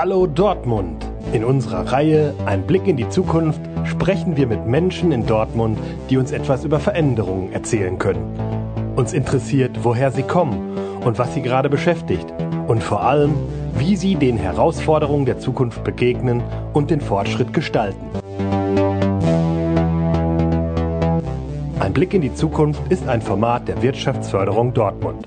Hallo Dortmund! In unserer Reihe Ein Blick in die Zukunft sprechen wir mit Menschen in Dortmund, die uns etwas über Veränderungen erzählen können. Uns interessiert, woher sie kommen und was sie gerade beschäftigt und vor allem, wie sie den Herausforderungen der Zukunft begegnen und den Fortschritt gestalten. Ein Blick in die Zukunft ist ein Format der Wirtschaftsförderung Dortmund.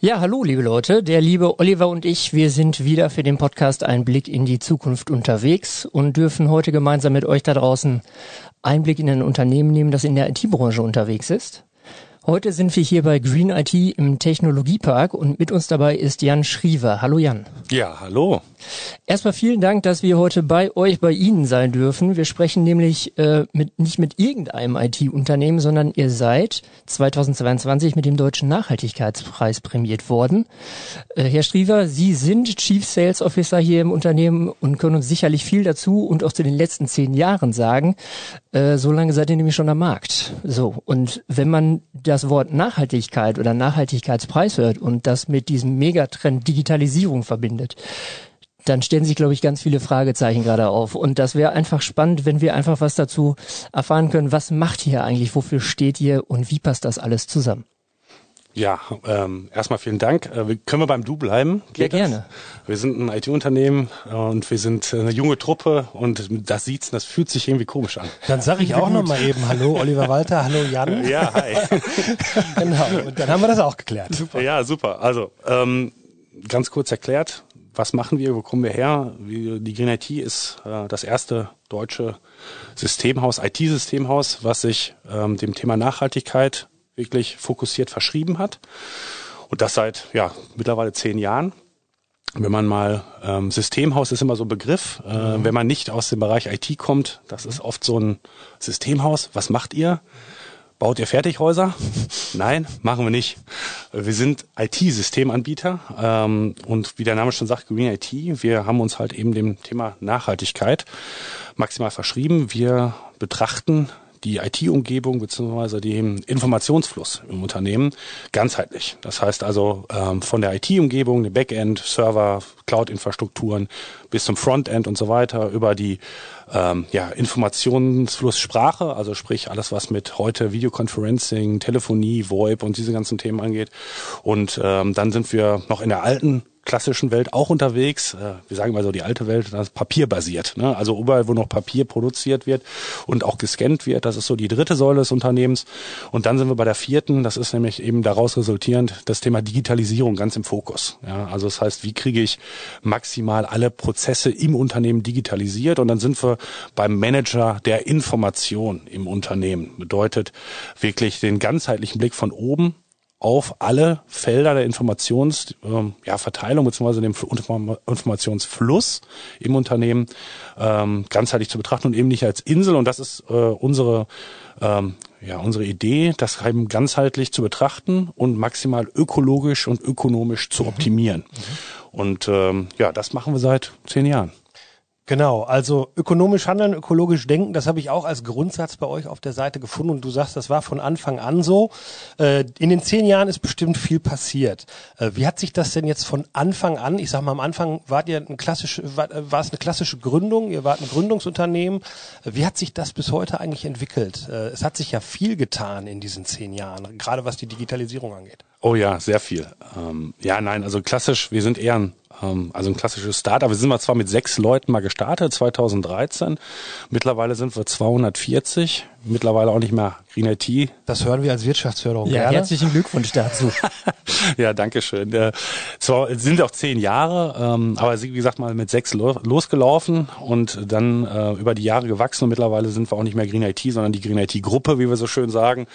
Ja, hallo liebe Leute, der liebe Oliver und ich, wir sind wieder für den Podcast Ein Blick in die Zukunft unterwegs und dürfen heute gemeinsam mit euch da draußen Einblick in ein Unternehmen nehmen, das in der IT-Branche unterwegs ist. Heute sind wir hier bei Green IT im Technologiepark und mit uns dabei ist Jan Schriever. Hallo Jan. Ja, hallo. Erstmal vielen Dank, dass wir heute bei euch, bei Ihnen sein dürfen. Wir sprechen nämlich äh, mit, nicht mit irgendeinem IT-Unternehmen, sondern ihr seid 2022 mit dem Deutschen Nachhaltigkeitspreis prämiert worden. Äh, Herr Striever, Sie sind Chief Sales Officer hier im Unternehmen und können uns sicherlich viel dazu und auch zu den letzten zehn Jahren sagen. Äh, so lange seid ihr nämlich schon am Markt. So, und wenn man das Wort Nachhaltigkeit oder Nachhaltigkeitspreis hört und das mit diesem Megatrend Digitalisierung verbindet, dann stellen sich, glaube ich, ganz viele Fragezeichen gerade auf. Und das wäre einfach spannend, wenn wir einfach was dazu erfahren können. Was macht ihr eigentlich? Wofür steht ihr? Und wie passt das alles zusammen? Ja, ähm, erstmal vielen Dank. Äh, können wir beim Du bleiben? Geht ja, gerne. Das? Wir sind ein IT-Unternehmen und wir sind eine junge Truppe und das sieht's, das fühlt sich irgendwie komisch an. Dann sage ich auch nochmal eben Hallo Oliver Walter, hallo Jan. Ja, hi. genau, und dann haben wir das auch geklärt. Super. Ja, super. Also, ähm, ganz kurz erklärt, was machen wir, wo kommen wir her? Die Green IT ist äh, das erste deutsche Systemhaus, IT-Systemhaus, was sich ähm, dem Thema Nachhaltigkeit wirklich fokussiert verschrieben hat. Und das seit ja mittlerweile zehn Jahren. Wenn man mal ähm, Systemhaus ist immer so ein Begriff. Äh, mhm. Wenn man nicht aus dem Bereich IT kommt, das ist oft so ein Systemhaus. Was macht ihr? Baut ihr Fertighäuser? Nein, machen wir nicht. Wir sind IT-Systemanbieter ähm, und wie der Name schon sagt, Green IT. Wir haben uns halt eben dem Thema Nachhaltigkeit maximal verschrieben. Wir betrachten die IT-Umgebung bzw. den Informationsfluss im Unternehmen ganzheitlich. Das heißt also ähm, von der IT-Umgebung, dem Backend, Server, Cloud-Infrastrukturen bis zum Frontend und so weiter über die ähm, ja, Informationsflusssprache, also sprich alles, was mit heute Videoconferencing, Telefonie, VoIP und diese ganzen Themen angeht. Und ähm, dann sind wir noch in der alten klassischen Welt auch unterwegs. Äh, wir sagen mal so die alte Welt, das ist papierbasiert. Ne? Also überall, wo noch Papier produziert wird und auch gescannt wird, das ist so die dritte Säule des Unternehmens. Und dann sind wir bei der vierten, das ist nämlich eben daraus resultierend das Thema Digitalisierung ganz im Fokus. Ja? Also das heißt, wie kriege ich maximal alle Prozesse im Unternehmen digitalisiert? Und dann sind wir beim Manager der Information im Unternehmen. Bedeutet wirklich den ganzheitlichen Blick von oben auf alle Felder der Informationsverteilung ähm, ja, Verteilung bzw. dem Informationsfluss im Unternehmen ähm, ganzheitlich zu betrachten und eben nicht als Insel. Und das ist äh, unsere ähm, ja, unsere Idee, das eben ganzheitlich zu betrachten und maximal ökologisch und ökonomisch zu mhm. optimieren. Mhm. Und ähm, ja, das machen wir seit zehn Jahren. Genau, also ökonomisch handeln, ökologisch denken, das habe ich auch als Grundsatz bei euch auf der Seite gefunden und du sagst, das war von Anfang an so. Äh, in den zehn Jahren ist bestimmt viel passiert. Äh, wie hat sich das denn jetzt von Anfang an, ich sag mal am Anfang wart ihr ein klassische, war, war es eine klassische Gründung, ihr wart ein Gründungsunternehmen. Wie hat sich das bis heute eigentlich entwickelt? Äh, es hat sich ja viel getan in diesen zehn Jahren, gerade was die Digitalisierung angeht. Oh ja, sehr viel. Ähm, ja, nein, also klassisch, wir sind eher ein also ein klassisches Startup. Wir sind mal zwar mit sechs Leuten mal gestartet, 2013. Mittlerweile sind wir 240. Mittlerweile auch nicht mehr Green IT. Das hören wir als Wirtschaftsförderung ja, gerne. Herzlichen Glückwunsch dazu. ja, danke schön. Äh, zwar sind auch zehn Jahre, ähm, aber wie gesagt mal mit sechs losgelaufen und dann äh, über die Jahre gewachsen und mittlerweile sind wir auch nicht mehr Green IT, sondern die Green IT Gruppe, wie wir so schön sagen,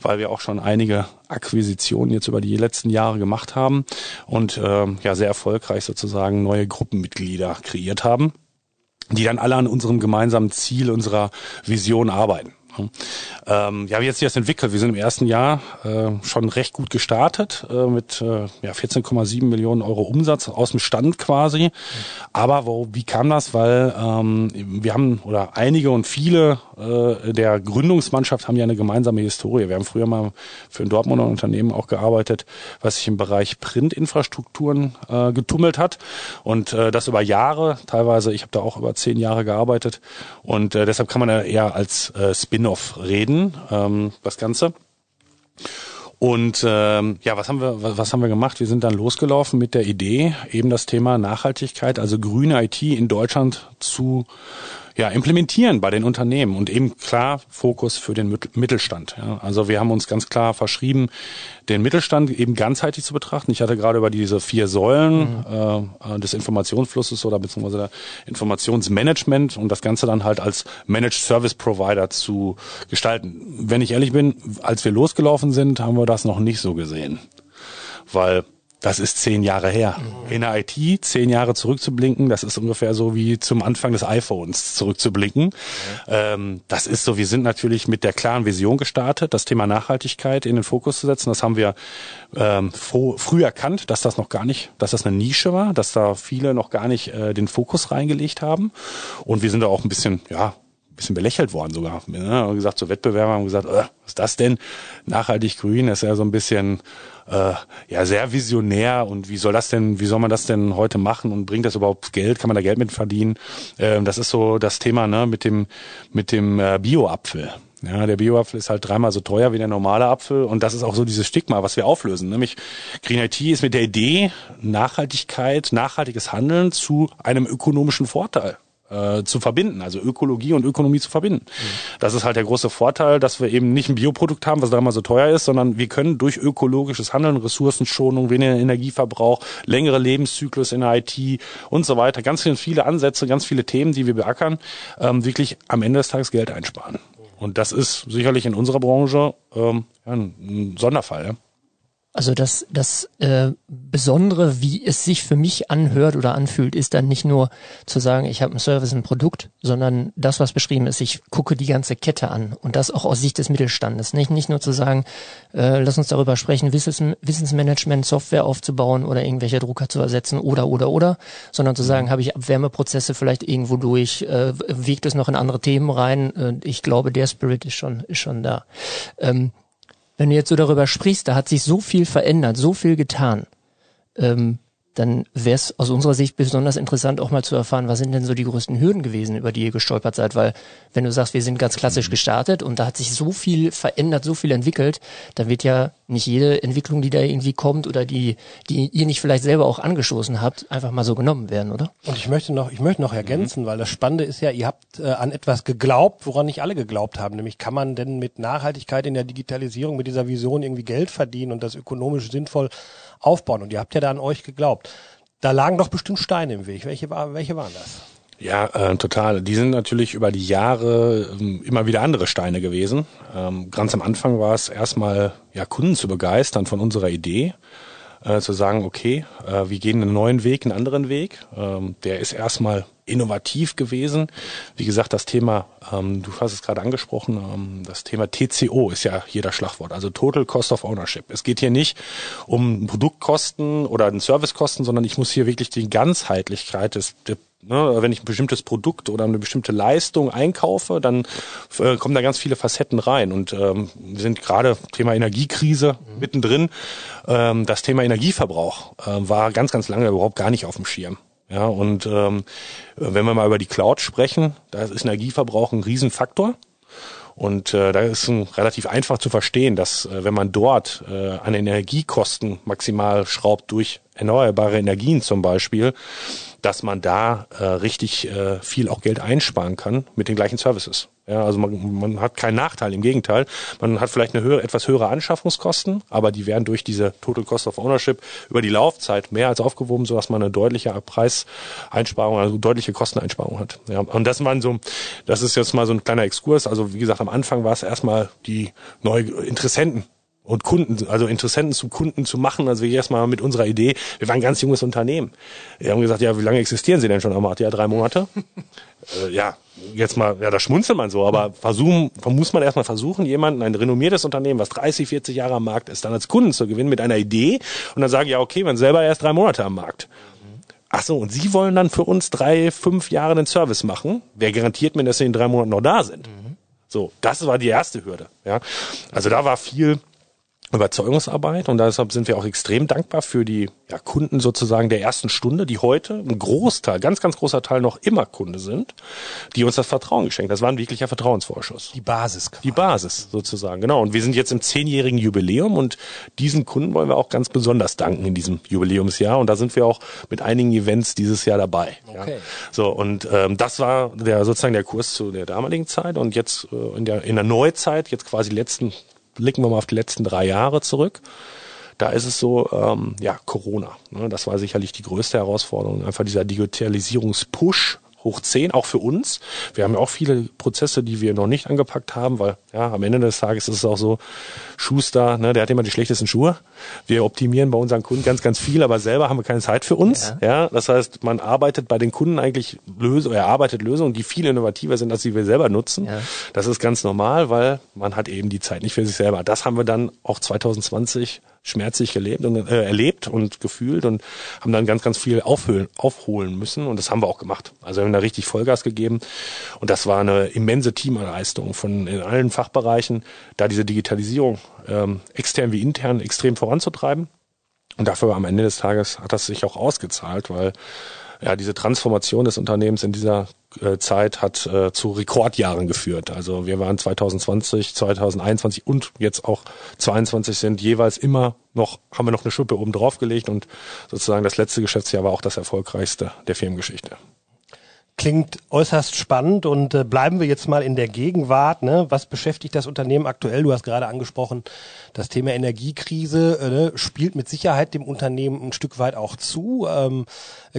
weil wir auch schon einige Akquisitionen jetzt über die letzten Jahre gemacht haben und ähm, ja sehr erfolgreich sozusagen neue Gruppenmitglieder kreiert haben, die dann alle an unserem gemeinsamen Ziel, unserer Vision arbeiten. Ähm, ja, wie hat sich das entwickelt? Wir sind im ersten Jahr äh, schon recht gut gestartet äh, mit äh, ja, 14,7 Millionen Euro Umsatz aus dem Stand quasi. Aber wo, wie kam das? Weil ähm, wir haben oder einige und viele äh, der Gründungsmannschaft haben ja eine gemeinsame Historie. Wir haben früher mal für ein Dortmunder Unternehmen auch gearbeitet, was sich im Bereich Printinfrastrukturen äh, getummelt hat und äh, das über Jahre. Teilweise, ich habe da auch über zehn Jahre gearbeitet und äh, deshalb kann man ja eher als äh, Spin-off reden, ähm, das Ganze. Und ähm, ja, was haben wir was, was haben wir gemacht? Wir sind dann losgelaufen mit der Idee, eben das Thema Nachhaltigkeit, also grüne IT in Deutschland zu ja, implementieren bei den Unternehmen und eben klar Fokus für den Mittelstand. Ja. Also wir haben uns ganz klar verschrieben, den Mittelstand eben ganzheitlich zu betrachten. Ich hatte gerade über diese vier Säulen mhm. äh, des Informationsflusses oder beziehungsweise der Informationsmanagement und das Ganze dann halt als Managed Service Provider zu gestalten. Wenn ich ehrlich bin, als wir losgelaufen sind, haben wir das noch nicht so gesehen. Weil das ist zehn Jahre her. Mhm. In der IT zehn Jahre zurückzublinken, das ist ungefähr so wie zum Anfang des iPhones zurückzublinken. Ähm, das ist so, wir sind natürlich mit der klaren Vision gestartet, das Thema Nachhaltigkeit in den Fokus zu setzen. Das haben wir ähm, früh erkannt, dass das noch gar nicht, dass das eine Nische war, dass da viele noch gar nicht äh, den Fokus reingelegt haben. Und wir sind da auch ein bisschen, ja, bisschen belächelt worden sogar. Ne? Und gesagt, so Wettbewerber haben gesagt, äh, was ist das denn? Nachhaltig grün ist ja so ein bisschen äh, ja sehr visionär und wie soll das denn, wie soll man das denn heute machen und bringt das überhaupt Geld? Kann man da Geld mit verdienen? Ähm, das ist so das Thema ne, mit dem mit dem äh, Bio-Apfel. Ja, der Bio-Apfel ist halt dreimal so teuer wie der normale Apfel und das ist auch so dieses Stigma, was wir auflösen. Nämlich Green IT ist mit der Idee Nachhaltigkeit, nachhaltiges Handeln zu einem ökonomischen Vorteil äh, zu verbinden, also Ökologie und Ökonomie zu verbinden. Mhm. Das ist halt der große Vorteil, dass wir eben nicht ein Bioprodukt haben, was damals so teuer ist, sondern wir können durch ökologisches Handeln, Ressourcenschonung, weniger Energieverbrauch, längere Lebenszyklus in der IT und so weiter, ganz viele Ansätze, ganz viele Themen, die wir beackern, ähm, wirklich am Ende des Tages Geld einsparen. Und das ist sicherlich in unserer Branche ähm, ein Sonderfall. Ja. Also das, das äh, Besondere, wie es sich für mich anhört oder anfühlt, ist dann nicht nur zu sagen, ich habe ein Service, ein Produkt, sondern das, was beschrieben ist, ich gucke die ganze Kette an und das auch aus Sicht des Mittelstandes. Nicht, nicht nur zu sagen, äh, lass uns darüber sprechen, Wissens, Wissensmanagement, Software aufzubauen oder irgendwelche Drucker zu ersetzen oder oder oder, sondern zu sagen, habe ich Abwärmeprozesse vielleicht irgendwo durch, äh, wiegt es noch in andere Themen rein. Äh, ich glaube, der Spirit ist schon, ist schon da. Ähm, wenn du jetzt so darüber sprichst, da hat sich so viel verändert, so viel getan. Ähm, dann wäre es aus unserer Sicht besonders interessant, auch mal zu erfahren, was sind denn so die größten Hürden gewesen, über die ihr gestolpert seid, weil wenn du sagst, wir sind ganz klassisch mhm. gestartet und da hat sich so viel verändert, so viel entwickelt, da wird ja nicht jede Entwicklung, die da irgendwie kommt oder die, die ihr nicht vielleicht selber auch angestoßen habt, einfach mal so genommen werden, oder? Und ich möchte noch, ich möchte noch ergänzen, mhm. weil das Spannende ist ja, ihr habt äh, an etwas geglaubt, woran nicht alle geglaubt haben, nämlich kann man denn mit Nachhaltigkeit in der Digitalisierung, mit dieser Vision irgendwie Geld verdienen und das ökonomisch sinnvoll aufbauen. Und ihr habt ja da an euch geglaubt. Da lagen doch bestimmt Steine im Weg. Welche, war, welche waren das? Ja, äh, total. Die sind natürlich über die Jahre ähm, immer wieder andere Steine gewesen. Ähm, ganz am Anfang war es erstmal, ja, Kunden zu begeistern von unserer Idee. Äh, zu sagen, okay, äh, wir gehen einen neuen Weg, einen anderen Weg. Ähm, der ist erstmal innovativ gewesen. Wie gesagt, das Thema, ähm, du hast es gerade angesprochen, ähm, das Thema TCO ist ja jeder Schlagwort, also Total Cost of Ownership. Es geht hier nicht um Produktkosten oder Servicekosten, sondern ich muss hier wirklich die Ganzheitlichkeit des, der Ne, wenn ich ein bestimmtes Produkt oder eine bestimmte Leistung einkaufe, dann äh, kommen da ganz viele Facetten rein. Und ähm, wir sind gerade Thema Energiekrise mittendrin. Ähm, das Thema Energieverbrauch äh, war ganz, ganz lange überhaupt gar nicht auf dem Schirm. Ja, und ähm, wenn wir mal über die Cloud sprechen, da ist Energieverbrauch ein Riesenfaktor. Und äh, da ist ein relativ einfach zu verstehen, dass äh, wenn man dort äh, an Energiekosten maximal schraubt durch erneuerbare Energien zum Beispiel, dass man da äh, richtig äh, viel auch Geld einsparen kann mit den gleichen Services. Ja, also man, man hat keinen Nachteil, im Gegenteil. Man hat vielleicht eine höhere, etwas höhere Anschaffungskosten, aber die werden durch diese Total Cost of Ownership über die Laufzeit mehr als aufgewoben, sodass man eine deutliche Preiseinsparung, also deutliche Kosteneinsparung hat. Ja, und das waren so, das ist jetzt mal so ein kleiner Exkurs. Also wie gesagt, am Anfang war es erstmal die neue Interessenten und Kunden, also Interessenten zu Kunden zu machen. Also wir erstmal mit unserer Idee, wir waren ein ganz junges Unternehmen. Wir haben gesagt, ja, wie lange existieren Sie denn schon am Markt? Ja, drei Monate. äh, ja, jetzt mal, ja, da schmunzelt man so, aber versuchen, muss man erstmal versuchen, jemanden, ein renommiertes Unternehmen, was 30, 40 Jahre am Markt ist, dann als Kunden zu gewinnen mit einer Idee und dann sagen, ja, okay, man selber erst drei Monate am Markt. Ach so, und Sie wollen dann für uns drei, fünf Jahre den Service machen? Wer garantiert mir, dass Sie in drei Monaten noch da sind? Mhm. So, das war die erste Hürde. Ja, also da war viel Überzeugungsarbeit und deshalb sind wir auch extrem dankbar für die ja, Kunden sozusagen der ersten Stunde, die heute ein Großteil, ganz, ganz großer Teil noch immer Kunde sind, die uns das Vertrauen geschenkt. Das war ein wirklicher Vertrauensvorschuss. Die Basis. Quasi. Die Basis sozusagen, genau. Und wir sind jetzt im zehnjährigen Jubiläum und diesen Kunden wollen wir auch ganz besonders danken in diesem Jubiläumsjahr und da sind wir auch mit einigen Events dieses Jahr dabei. Okay. Ja. So und ähm, das war der sozusagen der Kurs zu der damaligen Zeit und jetzt äh, in der in der Neuzeit jetzt quasi letzten blicken wir mal auf die letzten drei Jahre zurück. Da ist es so, ähm, ja, Corona. Ne, das war sicherlich die größte Herausforderung. Einfach dieser Digitalisierungspush hoch zehn, auch für uns. Wir haben ja auch viele Prozesse, die wir noch nicht angepackt haben, weil ja, am Ende des Tages ist es auch so, Schuster, ne, der hat immer die schlechtesten Schuhe. Wir optimieren bei unseren Kunden ganz, ganz viel, aber selber haben wir keine Zeit für uns. Ja, ja das heißt, man arbeitet bei den Kunden eigentlich Lösungen, er arbeitet Lösungen, die viel innovativer sind, als die wir selber nutzen. Ja. Das ist ganz normal, weil man hat eben die Zeit nicht für sich selber. Das haben wir dann auch 2020 schmerzlich gelebt und äh, erlebt und gefühlt und haben dann ganz, ganz viel aufholen, aufholen müssen und das haben wir auch gemacht. Also wir haben da richtig Vollgas gegeben und das war eine immense Teamleistung von in allen Fachbereichen, da diese Digitalisierung ähm, extern wie intern extrem voranzutreiben. Und dafür am Ende des Tages hat das sich auch ausgezahlt, weil ja, diese Transformation des Unternehmens in dieser äh, Zeit hat äh, zu Rekordjahren geführt. Also wir waren 2020, 2021 und jetzt auch 22 sind jeweils immer noch, haben wir noch eine Schuppe oben drauf gelegt und sozusagen das letzte Geschäftsjahr war auch das erfolgreichste der Firmengeschichte. Klingt äußerst spannend und äh, bleiben wir jetzt mal in der Gegenwart. Ne? Was beschäftigt das Unternehmen aktuell? Du hast gerade angesprochen, das Thema Energiekrise äh, ne, spielt mit Sicherheit dem Unternehmen ein Stück weit auch zu. Ähm,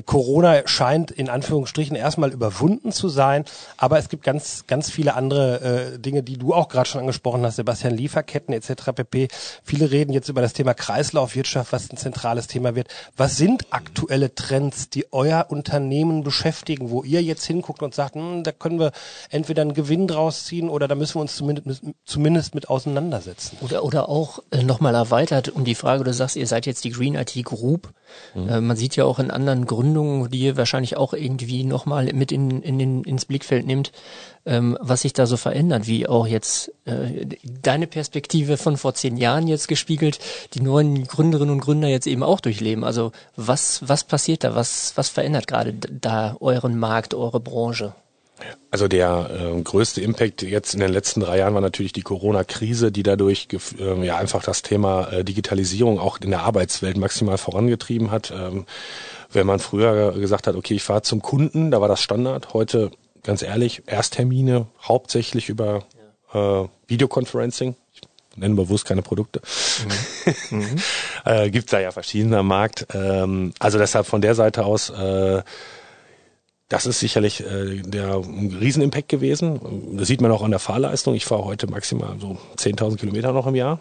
Corona scheint in Anführungsstrichen erstmal überwunden zu sein, aber es gibt ganz, ganz viele andere äh, Dinge, die du auch gerade schon angesprochen hast, Sebastian, Lieferketten etc. pp. Viele reden jetzt über das Thema Kreislaufwirtschaft, was ein zentrales Thema wird. Was sind aktuelle Trends, die euer Unternehmen beschäftigen, wo ihr jetzt hinguckt und sagt, hm, da können wir entweder einen Gewinn draus ziehen oder da müssen wir uns zumindest, zumindest mit auseinandersetzen? Oder, oder auch äh, nochmal erweitert um die Frage, du sagst, ihr seid jetzt die Green IT Group. Mhm. Äh, man sieht ja auch in anderen Gründungen, die ihr wahrscheinlich auch irgendwie nochmal mit in, in den, ins Blickfeld nimmt, ähm, was sich da so verändert, wie auch jetzt äh, deine Perspektive von vor zehn Jahren jetzt gespiegelt, die neuen Gründerinnen und Gründer jetzt eben auch durchleben. Also was, was passiert da? Was, was verändert gerade da euren Markt, eure Branche? Also der äh, größte Impact jetzt in den letzten drei Jahren war natürlich die Corona-Krise, die dadurch äh, ja einfach das Thema äh, Digitalisierung auch in der Arbeitswelt maximal vorangetrieben hat. Ähm, wenn man früher gesagt hat, okay, ich fahre zum Kunden, da war das Standard. Heute, ganz ehrlich, Ersttermine hauptsächlich über äh, Videoconferencing. Ich nenne bewusst keine Produkte. Mhm. mhm. äh, Gibt da ja verschiedene am Markt. Ähm, also deshalb von der Seite aus äh, das ist sicherlich äh, der ein Riesenimpact gewesen. Das sieht man auch an der Fahrleistung. Ich fahre heute maximal so 10.000 Kilometer noch im Jahr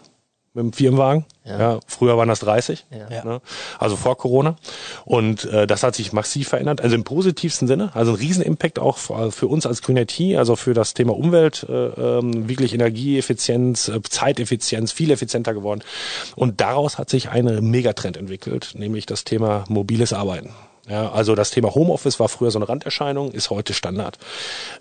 mit dem Firmenwagen. Ja. ja früher waren das 30, ja. ne? also vor Corona. Und äh, das hat sich massiv verändert, also im positivsten Sinne. Also ein Riesenimpact auch für, für uns als Green IT, also für das Thema Umwelt, äh, ähm, wirklich Energieeffizienz, äh, Zeiteffizienz, viel effizienter geworden. Und daraus hat sich ein Megatrend entwickelt, nämlich das Thema mobiles Arbeiten. Ja, also das Thema Homeoffice war früher so eine Randerscheinung, ist heute Standard.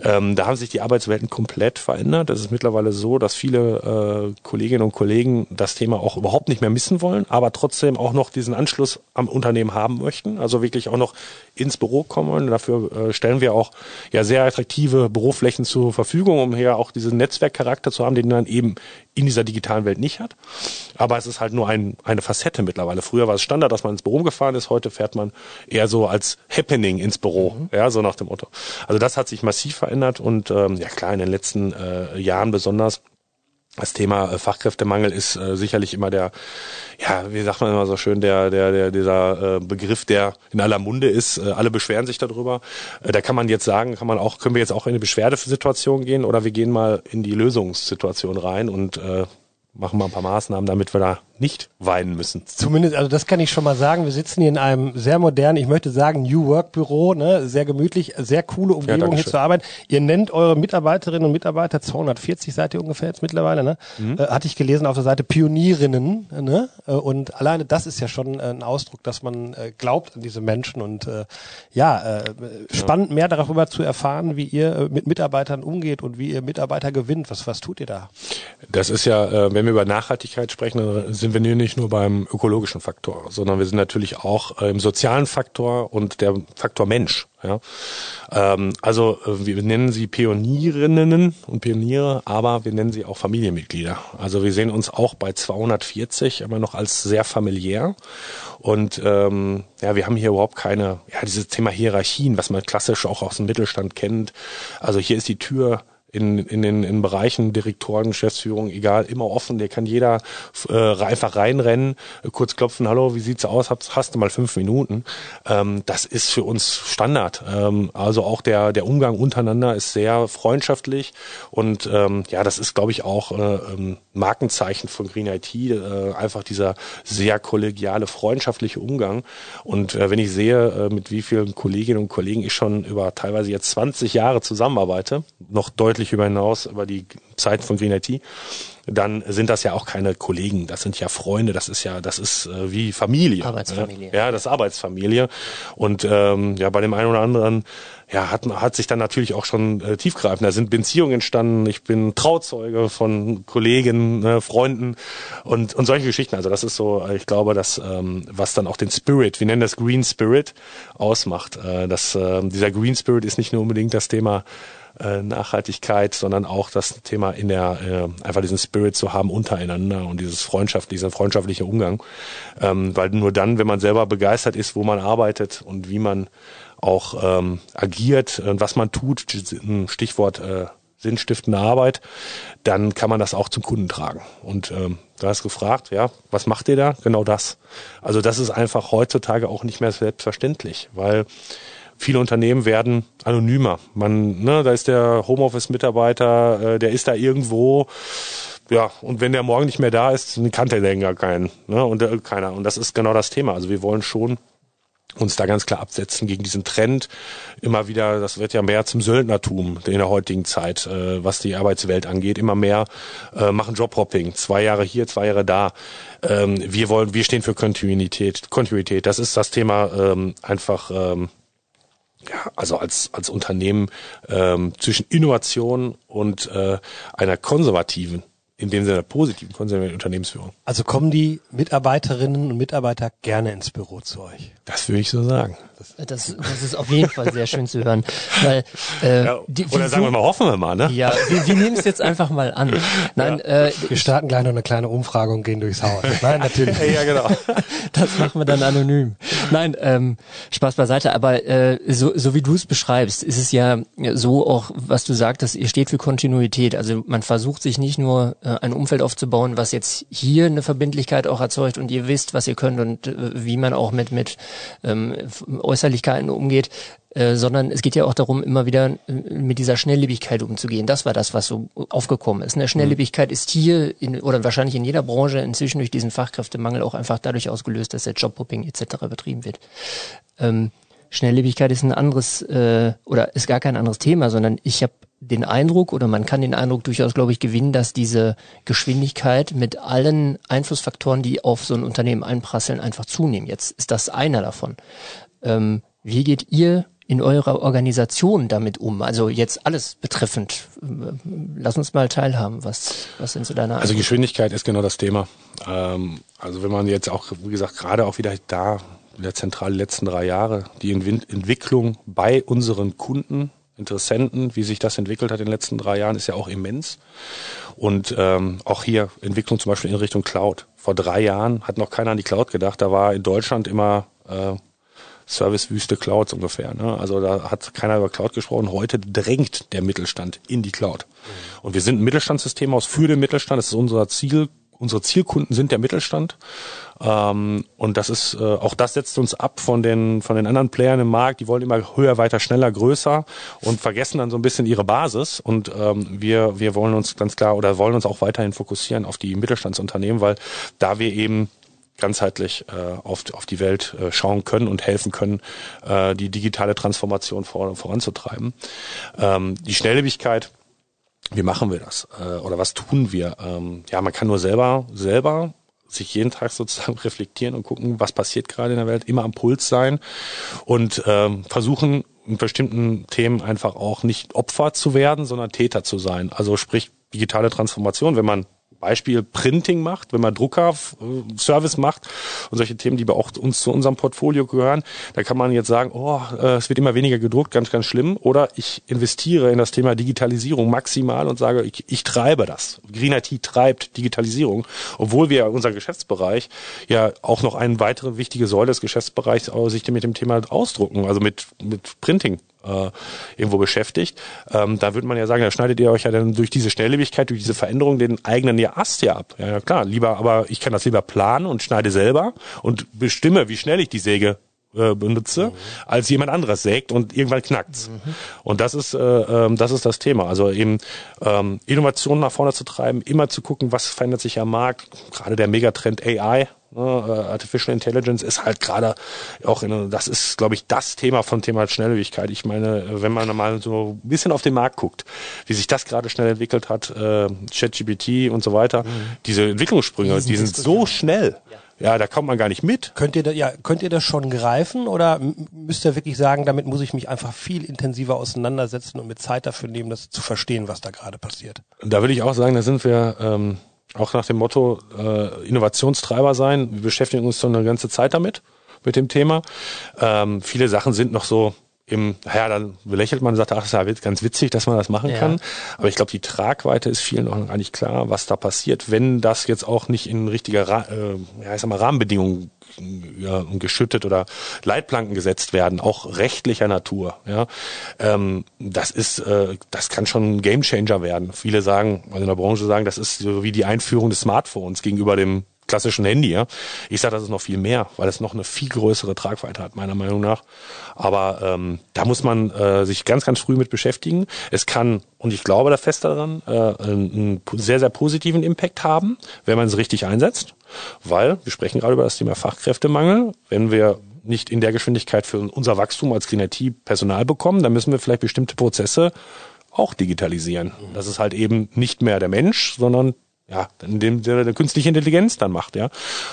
Ähm, da haben sich die Arbeitswelten komplett verändert. Es ist mittlerweile so, dass viele äh, Kolleginnen und Kollegen das Thema auch überhaupt nicht mehr missen wollen, aber trotzdem auch noch diesen Anschluss am Unternehmen haben möchten. Also wirklich auch noch ins Büro kommen wollen. Dafür äh, stellen wir auch ja sehr attraktive Büroflächen zur Verfügung, um hier auch diesen Netzwerkcharakter zu haben, den man eben in dieser digitalen Welt nicht hat. Aber es ist halt nur ein, eine Facette mittlerweile. Früher war es Standard, dass man ins Büro gefahren ist. Heute fährt man eher so als Happening ins Büro. Mhm. Ja, so nach dem Motto. Also das hat sich massiv verändert und ähm, ja klar, in den letzten äh, Jahren besonders das Thema äh, Fachkräftemangel ist äh, sicherlich immer der, ja, wie sagt man immer so schön, der, der, der dieser äh, Begriff, der in aller Munde ist. Äh, alle beschweren sich darüber. Äh, da kann man jetzt sagen, kann man auch, können wir jetzt auch in eine Beschwerdesituation gehen oder wir gehen mal in die Lösungssituation rein und äh, machen mal ein paar Maßnahmen, damit wir da nicht weinen müssen. Zumindest, also das kann ich schon mal sagen. Wir sitzen hier in einem sehr modernen, ich möchte sagen, New Work Büro, ne, sehr gemütlich, sehr coole Umgebung ja, hier zu arbeiten. Ihr nennt eure Mitarbeiterinnen und Mitarbeiter 240 seid ihr ungefähr jetzt mittlerweile, ne? Mhm. Äh, hatte ich gelesen auf der Seite Pionierinnen, ne? Äh, und alleine das ist ja schon äh, ein Ausdruck, dass man äh, glaubt an diese Menschen und äh, ja, äh, spannend ja. mehr darüber zu erfahren, wie ihr mit Mitarbeitern umgeht und wie ihr Mitarbeiter gewinnt. Was was tut ihr da? Das ist ja, äh, wenn wir über Nachhaltigkeit sprechen, dann sind wir nicht nur beim ökologischen Faktor, sondern wir sind natürlich auch äh, im sozialen Faktor und der Faktor Mensch. Ja? Ähm, also äh, wir nennen sie Pionierinnen und Pioniere, aber wir nennen sie auch Familienmitglieder. Also wir sehen uns auch bei 240 immer noch als sehr familiär. Und ähm, ja, wir haben hier überhaupt keine, ja, dieses Thema Hierarchien, was man klassisch auch aus dem Mittelstand kennt. Also hier ist die Tür in, in den in Bereichen Direktoren, Geschäftsführung, egal, immer offen. Der kann jeder äh, einfach reinrennen, kurz klopfen, hallo, wie sieht's aus? Hast, hast du mal fünf Minuten? Ähm, das ist für uns Standard. Ähm, also auch der der Umgang untereinander ist sehr freundschaftlich und ähm, ja, das ist, glaube ich, auch äh, ähm, Markenzeichen von Green IT. Äh, einfach dieser sehr kollegiale, freundschaftliche Umgang. Und äh, wenn ich sehe, äh, mit wie vielen Kolleginnen und Kollegen ich schon über teilweise jetzt 20 Jahre zusammenarbeite, noch deutlich über hinaus über die Zeit von Green IT, dann sind das ja auch keine Kollegen, das sind ja Freunde, das ist ja, das ist äh, wie Familie. Arbeitsfamilie. Ja, das ist Arbeitsfamilie. Und ähm, ja, bei dem einen oder anderen ja, hat, hat sich dann natürlich auch schon äh, tiefgreifend. Da sind Beziehungen entstanden. Ich bin Trauzeuge von Kollegen, ne, Freunden und, und solche Geschichten. Also das ist so, ich glaube, das, ähm, was dann auch den Spirit, wir nennen das Green Spirit, ausmacht. Äh, das, äh, dieser Green Spirit ist nicht nur unbedingt das Thema äh, Nachhaltigkeit, sondern auch das Thema in der äh, einfach diesen Spirit zu haben untereinander und dieses Freundschaft, dieser freundschaftliche Umgang, ähm, weil nur dann, wenn man selber begeistert ist, wo man arbeitet und wie man auch ähm, agiert und was man tut, Stichwort äh, sinnstiftende Arbeit, dann kann man das auch zum Kunden tragen. Und ähm, du hast gefragt, ja, was macht ihr da? Genau das. Also das ist einfach heutzutage auch nicht mehr selbstverständlich, weil viele Unternehmen werden anonymer. Man, ne, da ist der Homeoffice-Mitarbeiter, äh, der ist da irgendwo, ja, und wenn der morgen nicht mehr da ist, kannte der gar keinen, ne, und äh, keiner. Und das ist genau das Thema. Also wir wollen schon uns da ganz klar absetzen gegen diesen Trend. Immer wieder, das wird ja mehr zum Söldnertum in der heutigen Zeit, äh, was die Arbeitswelt angeht. Immer mehr äh, machen Jobhopping. Zwei Jahre hier, zwei Jahre da. Ähm, wir wollen, wir stehen für Kontinuität. Kontinuität. Das ist das Thema ähm, einfach. Ähm, ja, also als, als Unternehmen ähm, zwischen Innovation und äh, einer konservativen, in dem Sinne positiven konservativen Unternehmensführung. Also kommen die Mitarbeiterinnen und Mitarbeiter gerne ins Büro zu euch? Das würde ich so sagen. Das, das ist auf jeden Fall sehr schön zu hören. Weil, äh, ja, die, oder sagen wir mal, hoffen wir mal, ne? Ja, wir, wir nehmen es jetzt einfach mal an. Nein, ja. äh, wir starten gleich noch eine kleine Umfrage und gehen durchs Haus. Nein, natürlich. ja, genau. Das machen wir dann anonym. Nein, ähm, Spaß beiseite. Aber äh, so, so wie du es beschreibst, ist es ja so auch, was du sagtest, ihr steht für Kontinuität. Also man versucht sich nicht nur äh, ein Umfeld aufzubauen, was jetzt hier eine Verbindlichkeit auch erzeugt und ihr wisst, was ihr könnt und äh, wie man auch mit mit ähm, Äußerlichkeiten umgeht, äh, sondern es geht ja auch darum, immer wieder äh, mit dieser Schnelllebigkeit umzugehen. Das war das, was so aufgekommen ist. Eine mhm. Schnelllebigkeit ist hier in, oder wahrscheinlich in jeder Branche inzwischen durch diesen Fachkräftemangel auch einfach dadurch ausgelöst, dass der Jobhopping etc. betrieben wird. Ähm, Schnelllebigkeit ist ein anderes äh, oder ist gar kein anderes Thema, sondern ich habe den Eindruck oder man kann den Eindruck durchaus, glaube ich, gewinnen, dass diese Geschwindigkeit mit allen Einflussfaktoren, die auf so ein Unternehmen einprasseln, einfach zunehmen. Jetzt ist das einer davon. Ähm, wie geht ihr in eurer Organisation damit um? Also jetzt alles betreffend. Lass uns mal teilhaben. Was, was sind so deine Antworten? Also Geschwindigkeit ist genau das Thema. Ähm, also wenn man jetzt auch, wie gesagt, gerade auch wieder da, der zentrale letzten drei Jahre, die Entwicklung bei unseren Kunden Interessenten, wie sich das entwickelt hat in den letzten drei Jahren, ist ja auch immens. Und ähm, auch hier Entwicklung zum Beispiel in Richtung Cloud. Vor drei Jahren hat noch keiner an die Cloud gedacht. Da war in Deutschland immer äh, Servicewüste Clouds ungefähr. Ne? Also da hat keiner über Cloud gesprochen. Heute drängt der Mittelstand in die Cloud. Und wir sind ein Mittelstandssystem aus für den Mittelstand. Das ist unser Ziel unsere Zielkunden sind der Mittelstand. Ähm, und das ist, äh, auch das setzt uns ab von den, von den anderen Playern im Markt. Die wollen immer höher, weiter, schneller, größer und vergessen dann so ein bisschen ihre Basis. Und ähm, wir, wir wollen uns ganz klar oder wollen uns auch weiterhin fokussieren auf die Mittelstandsunternehmen, weil da wir eben ganzheitlich äh, auf, auf die Welt äh, schauen können und helfen können, äh, die digitale Transformation vor, voranzutreiben. Ähm, die Schnelllebigkeit, wie machen wir das? Äh, oder was tun wir? Ähm, ja, man kann nur selber, selber sich jeden Tag sozusagen reflektieren und gucken, was passiert gerade in der Welt, immer am Puls sein und ähm, versuchen, in bestimmten Themen einfach auch nicht Opfer zu werden, sondern Täter zu sein. Also sprich digitale Transformation, wenn man Beispiel Printing macht, wenn man Drucker-Service macht und solche Themen, die bei auch uns zu unserem Portfolio gehören, da kann man jetzt sagen, oh, äh, es wird immer weniger gedruckt, ganz, ganz schlimm. Oder ich investiere in das Thema Digitalisierung maximal und sage, ich, ich treibe das. Green IT treibt Digitalisierung, obwohl wir unser Geschäftsbereich ja auch noch eine weitere wichtige Säule des Geschäftsbereichs sich mit dem Thema ausdrucken, also mit, mit Printing äh, irgendwo beschäftigt, ähm, da würde man ja sagen, da schneidet ihr euch ja dann durch diese Schnelllebigkeit, durch diese Veränderung den eigenen ja Ast ja ab. Ja, klar, lieber, aber ich kann das lieber planen und schneide selber und bestimme, wie schnell ich die Säge äh, benutze, mhm. als jemand anderes sägt und irgendwann knackt's. Mhm. Und das ist, äh, äh, das ist das Thema. Also eben ähm, Innovationen nach vorne zu treiben, immer zu gucken, was verändert sich am Markt. Gerade der Megatrend AI, Ne, äh, Artificial Intelligence ist halt gerade auch in, das ist, glaube ich, das Thema von Thema Schnelllebigkeit. Ich meine, wenn man mal so ein bisschen auf den Markt guckt, wie sich das gerade schnell entwickelt hat, äh, ChatGPT und so weiter, mhm. diese Entwicklungssprünge, die sind so schnell. Ja. Ja, da kommt man gar nicht mit. Könnt ihr da, ja, könnt ihr das schon greifen oder müsst ihr wirklich sagen, damit muss ich mich einfach viel intensiver auseinandersetzen und mit Zeit dafür nehmen, das zu verstehen, was da gerade passiert? Da würde ich auch sagen, da sind wir ähm, auch nach dem Motto äh, Innovationstreiber sein. Wir beschäftigen uns schon eine ganze Zeit damit, mit dem Thema. Ähm, viele Sachen sind noch so im, ja, dann belächelt man und sagt, ach, das ist ja ganz witzig, dass man das machen ja. kann. Aber ich glaube, die Tragweite ist vielen noch gar nicht klar, was da passiert, wenn das jetzt auch nicht in richtiger äh, ja, ich sag mal, Rahmenbedingungen ja, geschüttet oder Leitplanken gesetzt werden, auch rechtlicher Natur. Ja, ähm, das ist, äh, das kann schon ein Gamechanger werden. Viele sagen, also in der Branche sagen, das ist so wie die Einführung des Smartphones gegenüber dem klassischen Handy. Ja. Ich sage, das ist noch viel mehr, weil es noch eine viel größere Tragweite hat, meiner Meinung nach. Aber ähm, da muss man äh, sich ganz, ganz früh mit beschäftigen. Es kann, und ich glaube da fest daran, äh, einen sehr, sehr positiven Impact haben, wenn man es richtig einsetzt. Weil, wir sprechen gerade über das Thema Fachkräftemangel. Wenn wir nicht in der Geschwindigkeit für unser Wachstum als Green IT Personal bekommen, dann müssen wir vielleicht bestimmte Prozesse auch digitalisieren. Das ist halt eben nicht mehr der Mensch, sondern ja, in dem der, der künstliche Intelligenz dann macht, ja.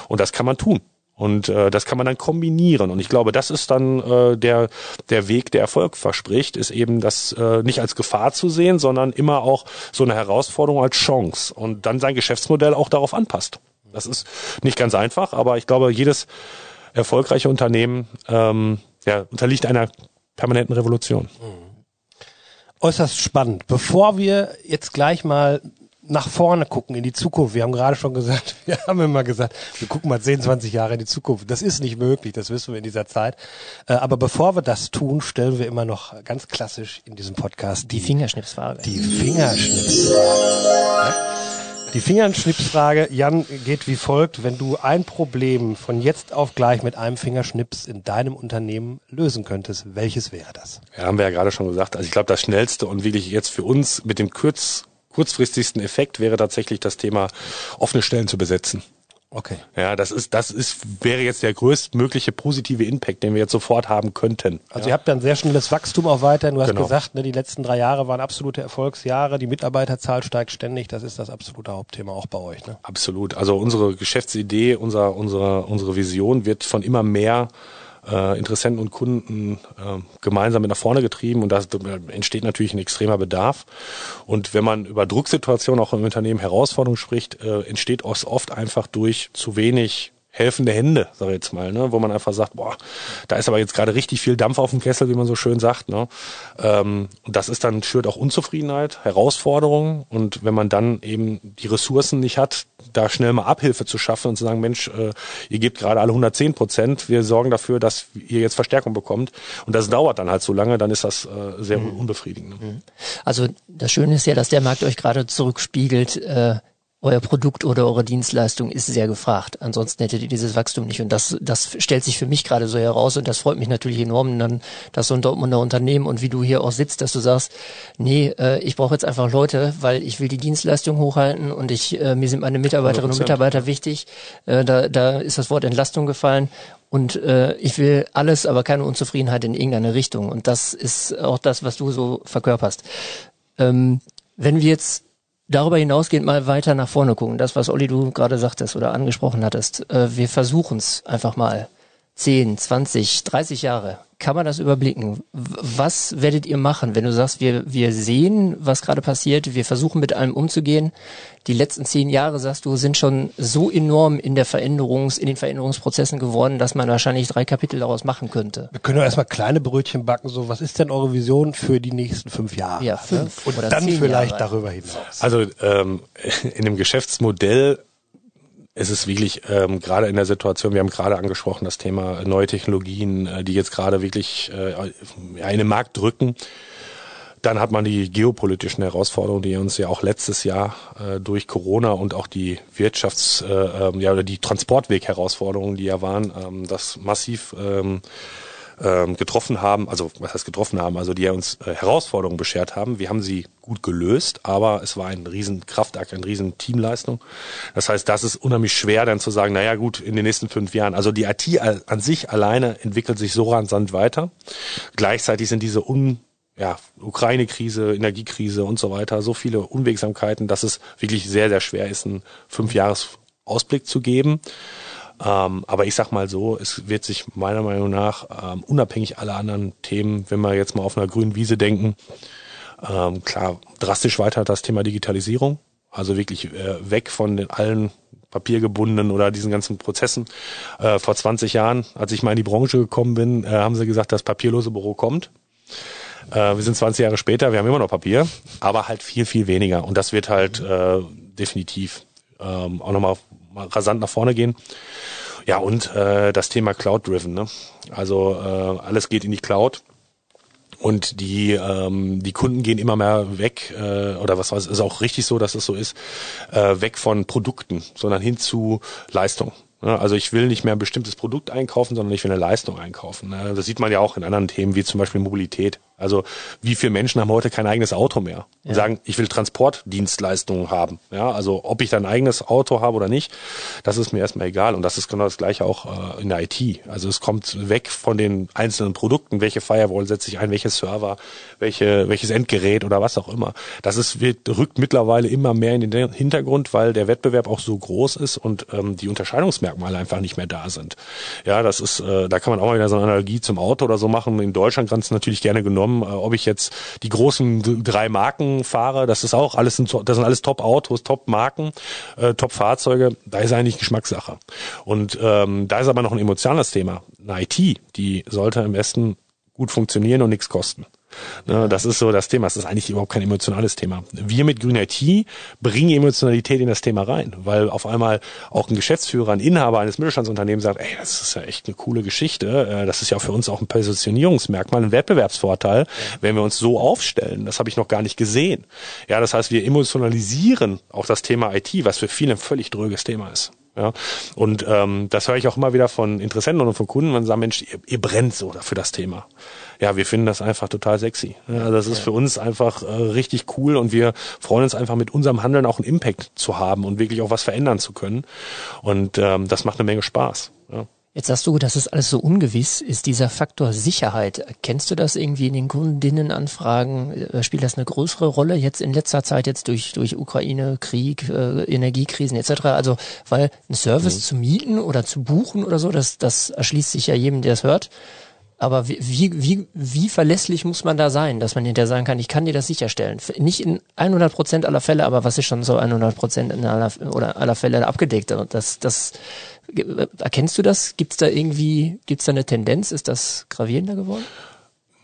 Und das kann man tun. Und äh, das kann man dann kombinieren. Und ich glaube, das ist dann äh, der, der Weg, der Erfolg verspricht, ist eben das äh, nicht als Gefahr zu sehen, sondern immer auch so eine Herausforderung als Chance und dann sein Geschäftsmodell auch darauf anpasst. Das ist nicht ganz einfach, aber ich glaube, jedes erfolgreiche Unternehmen ähm, ja, unterliegt einer permanenten Revolution. Äußerst spannend. Bevor wir jetzt gleich mal nach vorne gucken, in die Zukunft. Wir haben gerade schon gesagt, wir haben immer gesagt, wir gucken mal 10, 20 Jahre in die Zukunft. Das ist nicht möglich, das wissen wir in dieser Zeit. Äh, aber bevor wir das tun, stellen wir immer noch ganz klassisch in diesem Podcast die, die Fingerschnipsfrage. Die Fingerschnipsfrage. Die Fingerschnipsfrage, Jan, geht wie folgt. Wenn du ein Problem von jetzt auf gleich mit einem Fingerschnips in deinem Unternehmen lösen könntest, welches wäre das? Ja, haben wir ja gerade schon gesagt. Also ich glaube, das schnellste und wirklich jetzt für uns mit dem Kürz kurzfristigsten Effekt wäre tatsächlich das Thema offene Stellen zu besetzen. Okay. Ja, das ist, das ist, wäre jetzt der größtmögliche positive Impact, den wir jetzt sofort haben könnten. Also ja. ihr habt dann sehr schnelles Wachstum auch weiterhin. Du hast genau. gesagt, ne, die letzten drei Jahre waren absolute Erfolgsjahre. Die Mitarbeiterzahl steigt ständig. Das ist das absolute Hauptthema auch bei euch. Ne? Absolut. Also unsere Geschäftsidee, unser, unsere, unsere Vision wird von immer mehr äh, Interessenten und Kunden äh, gemeinsam mit nach vorne getrieben und da entsteht natürlich ein extremer Bedarf. Und wenn man über Drucksituationen auch im Unternehmen Herausforderungen spricht, äh, entsteht oft einfach durch zu wenig helfende Hände, sag ich jetzt mal, ne? wo man einfach sagt, boah, da ist aber jetzt gerade richtig viel Dampf auf dem Kessel, wie man so schön sagt. Ne? Ähm, und das ist dann schürt auch Unzufriedenheit, Herausforderungen und wenn man dann eben die Ressourcen nicht hat, da schnell mal Abhilfe zu schaffen und zu sagen, Mensch, äh, ihr gebt gerade alle 110 Prozent, wir sorgen dafür, dass ihr jetzt Verstärkung bekommt und das dauert dann halt so lange, dann ist das äh, sehr mhm. unbefriedigend. Ne? Also das Schöne ist ja, dass der Markt euch gerade zurückspiegelt, äh, euer Produkt oder eure Dienstleistung ist sehr gefragt. Ansonsten hättet ihr dieses Wachstum nicht. Und das, das stellt sich für mich gerade so heraus und das freut mich natürlich enorm, dann, dass so ein Dortmunder Unternehmen und wie du hier auch sitzt, dass du sagst, nee, äh, ich brauche jetzt einfach Leute, weil ich will die Dienstleistung hochhalten und ich, äh, mir sind meine Mitarbeiterinnen 100%. und Mitarbeiter wichtig. Äh, da, da ist das Wort Entlastung gefallen. Und äh, ich will alles, aber keine Unzufriedenheit in irgendeine Richtung. Und das ist auch das, was du so verkörperst. Ähm, wenn wir jetzt darüber hinausgehend mal weiter nach vorne gucken, das, was Olli du gerade sagtest oder angesprochen hattest, äh, wir versuchen es einfach mal. 10, 20, 30 Jahre. Kann man das überblicken? Was werdet ihr machen, wenn du sagst, wir, wir sehen, was gerade passiert, wir versuchen mit allem umzugehen. Die letzten zehn Jahre, sagst du, sind schon so enorm in der Veränderungs, in den Veränderungsprozessen geworden, dass man wahrscheinlich drei Kapitel daraus machen könnte. Wir können doch erstmal kleine Brötchen backen. So, was ist denn eure Vision für die nächsten fünf Jahre? Ja, fünf. Und dann vielleicht Jahre. darüber hinaus. Also ähm, in dem Geschäftsmodell es ist wirklich ähm, gerade in der Situation, wir haben gerade angesprochen, das Thema neue Technologien, äh, die jetzt gerade wirklich äh, in den Markt drücken. Dann hat man die geopolitischen Herausforderungen, die uns ja auch letztes Jahr äh, durch Corona und auch die Wirtschafts- äh, ähm, ja, oder die Transportweg-Herausforderungen, die ja waren, ähm, das massiv ähm, ähm, getroffen haben, also was heißt getroffen haben, also die uns äh, Herausforderungen beschert haben. Wir haben sie gut gelöst, aber es war ein riesen Kraftakt, eine riesen Teamleistung. Das heißt, das ist unheimlich schwer, dann zu sagen, naja gut, in den nächsten fünf Jahren. Also die IT an sich alleine entwickelt sich so rasant weiter. Gleichzeitig sind diese un ja, Ukraine-Krise, Energiekrise und so weiter, so viele Unwegsamkeiten, dass es wirklich sehr, sehr schwer ist, einen Fünfjahres-Ausblick zu geben. Ähm, aber ich sag mal so, es wird sich meiner Meinung nach ähm, unabhängig aller anderen Themen, wenn wir jetzt mal auf einer grünen Wiese denken, ähm, klar, drastisch weiter das Thema Digitalisierung. Also wirklich äh, weg von den allen papiergebundenen oder diesen ganzen Prozessen. Äh, vor 20 Jahren, als ich mal in die Branche gekommen bin, äh, haben sie gesagt, das papierlose Büro kommt. Äh, wir sind 20 Jahre später, wir haben immer noch Papier, aber halt viel, viel weniger. Und das wird halt äh, definitiv ähm, auch nochmal rasant nach vorne gehen. Ja, und äh, das Thema Cloud-Driven. Ne? Also äh, alles geht in die Cloud. Und die, ähm, die Kunden gehen immer mehr weg, äh, oder was weiß, ist auch richtig so, dass es so ist, äh, weg von Produkten, sondern hin zu Leistung. Also ich will nicht mehr ein bestimmtes Produkt einkaufen, sondern ich will eine Leistung einkaufen. Ne? Das sieht man ja auch in anderen Themen, wie zum Beispiel Mobilität. Also wie viele Menschen haben heute kein eigenes Auto mehr und ja. sagen, ich will Transportdienstleistungen haben. Ja, also ob ich dann ein eigenes Auto habe oder nicht, das ist mir erstmal egal. Und das ist genau das gleiche auch äh, in der IT. Also es kommt weg von den einzelnen Produkten, welche Firewall setze ich ein, welches Server, welche, welches Endgerät oder was auch immer. Das ist, wird, rückt mittlerweile immer mehr in den Hintergrund, weil der Wettbewerb auch so groß ist und ähm, die Unterscheidungsmerkmale einfach nicht mehr da sind. Ja, das ist, äh, da kann man auch mal wieder so eine Analogie zum Auto oder so machen. In Deutschland ganz natürlich gerne genommen genommen, äh, ob ich jetzt die großen drei Marken fahre, das ist auch alles, das sind alles Top-Autos, Top-Marken, äh, Top-Fahrzeuge, da ist eigentlich Geschmackssache. Und ähm, da ist aber noch ein emotionales Thema. Eine IT, die sollte am besten gut funktionieren und nichts kosten. Ne, das ist so das Thema. Es ist eigentlich überhaupt kein emotionales Thema. Wir mit Green IT bringen Emotionalität in das Thema rein, weil auf einmal auch ein Geschäftsführer, ein Inhaber eines Mittelstandsunternehmens sagt, ey, das ist ja echt eine coole Geschichte. Äh, das ist ja für uns auch ein Positionierungsmerkmal, ein Wettbewerbsvorteil, wenn wir uns so aufstellen. Das habe ich noch gar nicht gesehen. Ja, das heißt, wir emotionalisieren auch das Thema IT, was für viele ein völlig dröges Thema ist. Ja, und ähm, das höre ich auch immer wieder von Interessenten und von Kunden, wenn sie sagen, Mensch, ihr, ihr brennt so für das Thema. Ja, wir finden das einfach total sexy. Ja, das ist für uns einfach äh, richtig cool und wir freuen uns einfach mit unserem Handeln auch einen Impact zu haben und wirklich auch was verändern zu können. Und ähm, das macht eine Menge Spaß. Ja. Jetzt sagst du, das ist alles so ungewiss. Ist dieser Faktor Sicherheit, kennst du das irgendwie in den Kundinnenanfragen? Äh, spielt das eine größere Rolle jetzt in letzter Zeit jetzt durch, durch Ukraine, Krieg, äh, Energiekrisen etc.? Also, weil ein Service mhm. zu mieten oder zu buchen oder so, das, das erschließt sich ja jedem, der es hört. Aber wie, wie, wie verlässlich muss man da sein, dass man hinterher sagen kann, ich kann dir das sicherstellen? Nicht in 100 Prozent aller Fälle, aber was ist schon so 100 Prozent in aller, oder aller Fälle abgedeckt? Das, das, Erkennst du das? Gibt es da irgendwie, gibt es da eine Tendenz? Ist das gravierender geworden?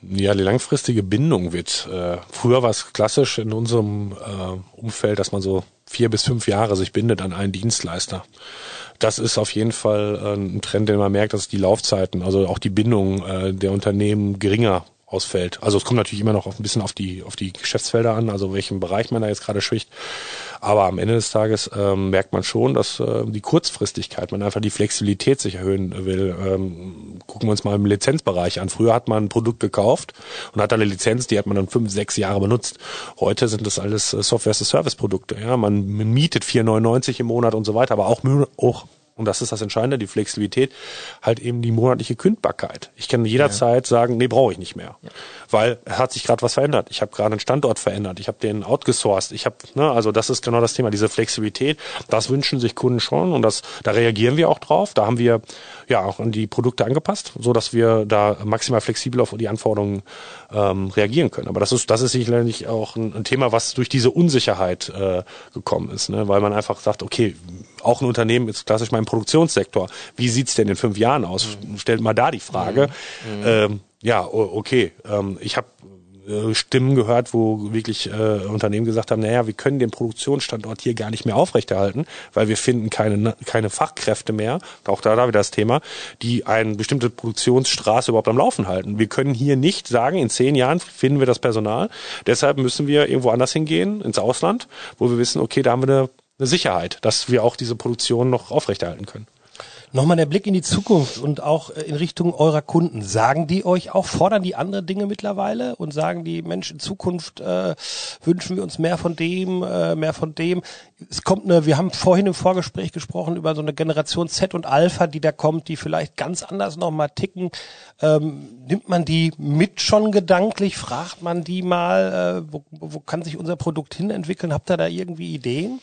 Ja, die langfristige Bindung wird. Äh, früher war es klassisch in unserem äh, Umfeld, dass man so vier bis fünf Jahre sich bindet an einen Dienstleister. Das ist auf jeden Fall äh, ein Trend, den man merkt, dass die Laufzeiten, also auch die Bindung äh, der Unternehmen geringer ausfällt. Also es kommt natürlich immer noch ein bisschen auf die auf die Geschäftsfelder an, also welchen Bereich man da jetzt gerade spricht. Aber am Ende des Tages ähm, merkt man schon, dass äh, die Kurzfristigkeit, man einfach die Flexibilität sich erhöhen will. Ähm, gucken wir uns mal im Lizenzbereich an. Früher hat man ein Produkt gekauft und hat eine Lizenz, die hat man dann fünf, sechs Jahre benutzt. Heute sind das alles äh, Software-as-a-Service-Produkte. Ja, man mietet 4,99 im Monat und so weiter, aber auch, auch und das ist das Entscheidende, die Flexibilität, halt eben die monatliche Kündbarkeit. Ich kann jederzeit ja. sagen, nee, brauche ich nicht mehr. Ja. Weil es hat sich gerade was verändert. Ich habe gerade einen Standort verändert, ich habe den outgesourced. Ich habe, ne, also das ist genau das Thema, diese Flexibilität, das wünschen sich Kunden schon und das, da reagieren wir auch drauf. Da haben wir ja auch an die Produkte angepasst, so dass wir da maximal flexibel auf die Anforderungen ähm, reagieren können. Aber das ist, das ist sicherlich auch ein, ein Thema, was durch diese Unsicherheit äh, gekommen ist, ne? weil man einfach sagt, okay, auch ein Unternehmen ist klassisch mein Produktionssektor. Wie sieht's denn in fünf Jahren aus? Mhm. Stellt mal da die Frage. Mhm. Ähm, ja, okay. Ähm, ich habe äh, Stimmen gehört, wo wirklich äh, Unternehmen gesagt haben, naja, wir können den Produktionsstandort hier gar nicht mehr aufrechterhalten, weil wir finden keine, keine Fachkräfte mehr, auch da, da wieder das Thema, die eine bestimmte Produktionsstraße überhaupt am Laufen halten. Wir können hier nicht sagen, in zehn Jahren finden wir das Personal, deshalb müssen wir irgendwo anders hingehen, ins Ausland, wo wir wissen, okay, da haben wir eine, eine Sicherheit, dass wir auch diese Produktion noch aufrechterhalten können. Nochmal der Blick in die Zukunft und auch äh, in Richtung eurer Kunden. Sagen die euch auch, fordern die andere Dinge mittlerweile und sagen die, Mensch, in Zukunft äh, wünschen wir uns mehr von dem, äh, mehr von dem. Es kommt eine, wir haben vorhin im Vorgespräch gesprochen über so eine Generation Z und Alpha, die da kommt, die vielleicht ganz anders nochmal ticken. Ähm, nimmt man die mit schon gedanklich? Fragt man die mal, äh, wo, wo kann sich unser Produkt hin entwickeln? Habt ihr da irgendwie Ideen?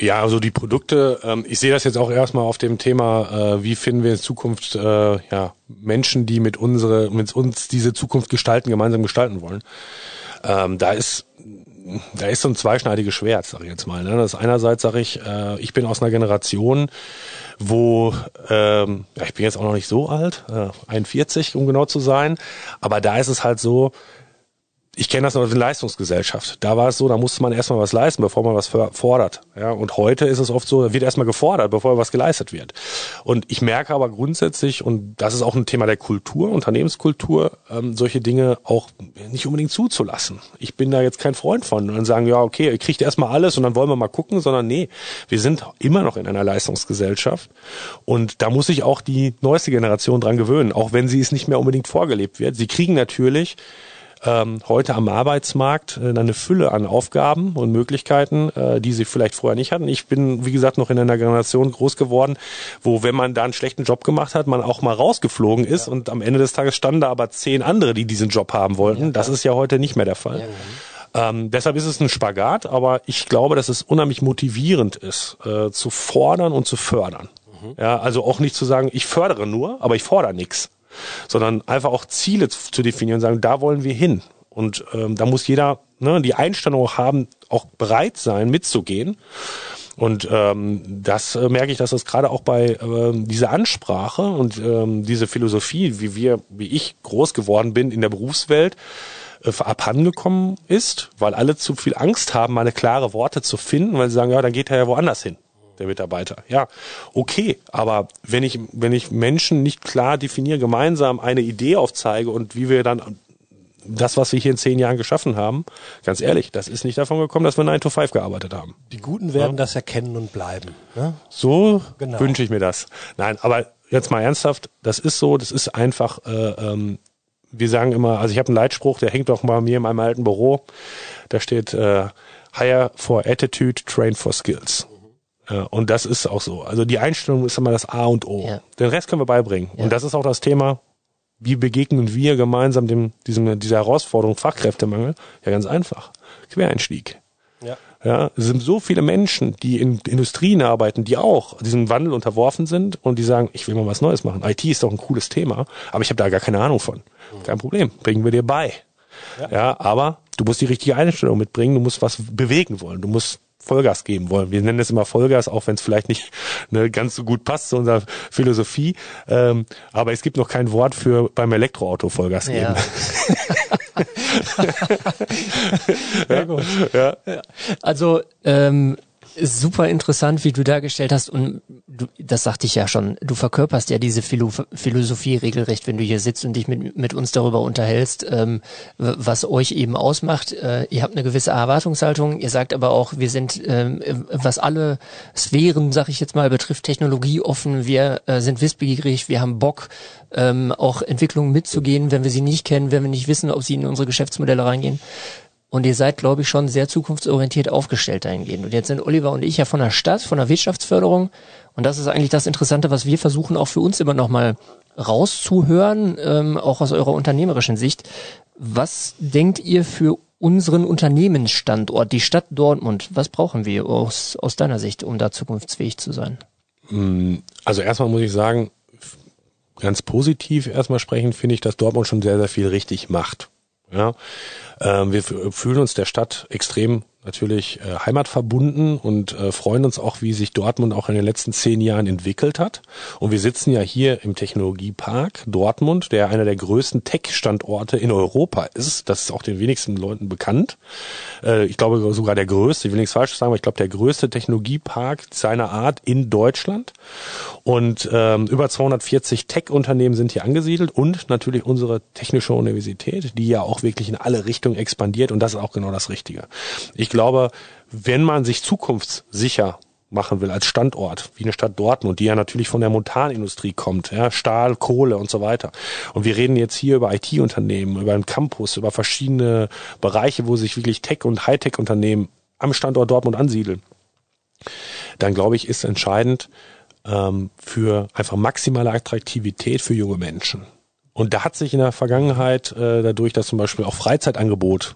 Ja, also die Produkte, ähm, ich sehe das jetzt auch erstmal auf dem Thema, äh, wie finden wir in Zukunft äh, ja, Menschen, die mit, unsere, mit uns diese Zukunft gestalten, gemeinsam gestalten wollen. Ähm, da ist da ist so ein zweischneidiges Schwert, sage ich jetzt mal. Ne? Das einerseits sage ich, äh, ich bin aus einer Generation, wo ähm, ja, ich bin jetzt auch noch nicht so alt, äh, 41 um genau zu sein, aber da ist es halt so, ich kenne das noch aus der Leistungsgesellschaft. Da war es so, da musste man erstmal was leisten, bevor man was fordert. Ja, und heute ist es oft so, da wird erstmal gefordert, bevor was geleistet wird. Und ich merke aber grundsätzlich, und das ist auch ein Thema der Kultur, Unternehmenskultur, ähm, solche Dinge auch nicht unbedingt zuzulassen. Ich bin da jetzt kein Freund von. Und sagen, ja, okay, ihr kriegt erstmal alles und dann wollen wir mal gucken, sondern nee, wir sind immer noch in einer Leistungsgesellschaft. Und da muss sich auch die neueste Generation dran gewöhnen, auch wenn sie es nicht mehr unbedingt vorgelebt wird. Sie kriegen natürlich ähm, heute am Arbeitsmarkt äh, eine Fülle an Aufgaben und Möglichkeiten, äh, die sie vielleicht vorher nicht hatten. Ich bin, wie gesagt, noch in einer Generation groß geworden, wo, wenn man da einen schlechten Job gemacht hat, man auch mal rausgeflogen ist ja. und am Ende des Tages standen da aber zehn andere, die diesen Job haben wollten. Ja, das ist ja heute nicht mehr der Fall. Ja, ähm, deshalb ist es ein Spagat, aber ich glaube, dass es unheimlich motivierend ist, äh, zu fordern und zu fördern. Mhm. Ja, also auch nicht zu sagen, ich fördere nur, aber ich fordere nichts sondern einfach auch Ziele zu definieren und sagen, da wollen wir hin. Und ähm, da muss jeder ne, die Einstellung auch haben, auch bereit sein, mitzugehen. Und ähm, das äh, merke ich, dass das gerade auch bei ähm, dieser Ansprache und ähm, diese Philosophie, wie wir, wie ich groß geworden bin in der Berufswelt, äh, abhandengekommen ist, weil alle zu viel Angst haben, meine klare Worte zu finden, weil sie sagen, ja, dann geht er ja woanders hin der Mitarbeiter. Ja, okay, aber wenn ich, wenn ich Menschen nicht klar definiere, gemeinsam eine Idee aufzeige und wie wir dann das, was wir hier in zehn Jahren geschaffen haben, ganz ehrlich, das ist nicht davon gekommen, dass wir 9 to 5 gearbeitet haben. Die Guten werden ja? das erkennen und bleiben. Ne? So genau. wünsche ich mir das. Nein, aber jetzt mal ernsthaft, das ist so, das ist einfach, äh, ähm, wir sagen immer, also ich habe einen Leitspruch, der hängt auch mal mir in meinem alten Büro, da steht äh, Hire for Attitude, Train for Skills. Ja, und das ist auch so. Also die Einstellung ist immer das A und O. Ja. Den Rest können wir beibringen. Ja. Und das ist auch das Thema, wie begegnen wir gemeinsam dem, diesem, dieser Herausforderung Fachkräftemangel? Ja, ganz einfach. Quereinstieg. Ja. Ja, es sind so viele Menschen, die in Industrien arbeiten, die auch diesem Wandel unterworfen sind und die sagen, ich will mal was Neues machen. IT ist doch ein cooles Thema, aber ich habe da gar keine Ahnung von. Mhm. Kein Problem, bringen wir dir bei. Ja. ja, aber du musst die richtige Einstellung mitbringen, du musst was bewegen wollen, du musst Vollgas geben wollen. Wir nennen es immer Vollgas, auch wenn es vielleicht nicht ne, ganz so gut passt zu unserer Philosophie. Ähm, aber es gibt noch kein Wort für beim Elektroauto Vollgas geben. Ja. ja, ja. Also ähm, Super interessant, wie du dargestellt hast und du, das sagte ich ja schon, du verkörperst ja diese Philo Philosophie regelrecht, wenn du hier sitzt und dich mit, mit uns darüber unterhältst, ähm, was euch eben ausmacht. Äh, ihr habt eine gewisse Erwartungshaltung, ihr sagt aber auch, wir sind, ähm, was alle Sphären, sag ich jetzt mal, betrifft, technologieoffen, wir äh, sind wissbegierig, wir haben Bock, ähm, auch Entwicklungen mitzugehen, wenn wir sie nicht kennen, wenn wir nicht wissen, ob sie in unsere Geschäftsmodelle reingehen. Und ihr seid, glaube ich, schon sehr zukunftsorientiert aufgestellt dahingehend. Und jetzt sind Oliver und ich ja von der Stadt, von der Wirtschaftsförderung. Und das ist eigentlich das Interessante, was wir versuchen auch für uns immer nochmal rauszuhören, ähm, auch aus eurer unternehmerischen Sicht. Was denkt ihr für unseren Unternehmensstandort, die Stadt Dortmund? Was brauchen wir aus, aus deiner Sicht, um da zukunftsfähig zu sein? Mm, also erstmal muss ich sagen, ganz positiv erstmal sprechen, finde ich, dass Dortmund schon sehr, sehr viel richtig macht. Ja, ähm, wir fühlen uns der Stadt extrem natürlich äh, heimatverbunden und äh, freuen uns auch, wie sich Dortmund auch in den letzten zehn Jahren entwickelt hat. Und wir sitzen ja hier im Technologiepark Dortmund, der einer der größten Tech-Standorte in Europa ist. Das ist auch den wenigsten Leuten bekannt. Äh, ich glaube sogar der größte, ich will nichts Falsches sagen, aber ich glaube der größte Technologiepark seiner Art in Deutschland. Und ähm, über 240 Tech-Unternehmen sind hier angesiedelt und natürlich unsere Technische Universität, die ja auch wirklich in alle Richtungen expandiert. Und das ist auch genau das Richtige. Ich ich glaube, wenn man sich zukunftssicher machen will als Standort, wie eine Stadt Dortmund, die ja natürlich von der Montanindustrie kommt, ja, Stahl, Kohle und so weiter. Und wir reden jetzt hier über IT-Unternehmen, über einen Campus, über verschiedene Bereiche, wo sich wirklich Tech- und Hightech-Unternehmen am Standort Dortmund ansiedeln. Dann glaube ich, ist entscheidend ähm, für einfach maximale Attraktivität für junge Menschen. Und da hat sich in der Vergangenheit äh, dadurch, dass zum Beispiel auch Freizeitangebot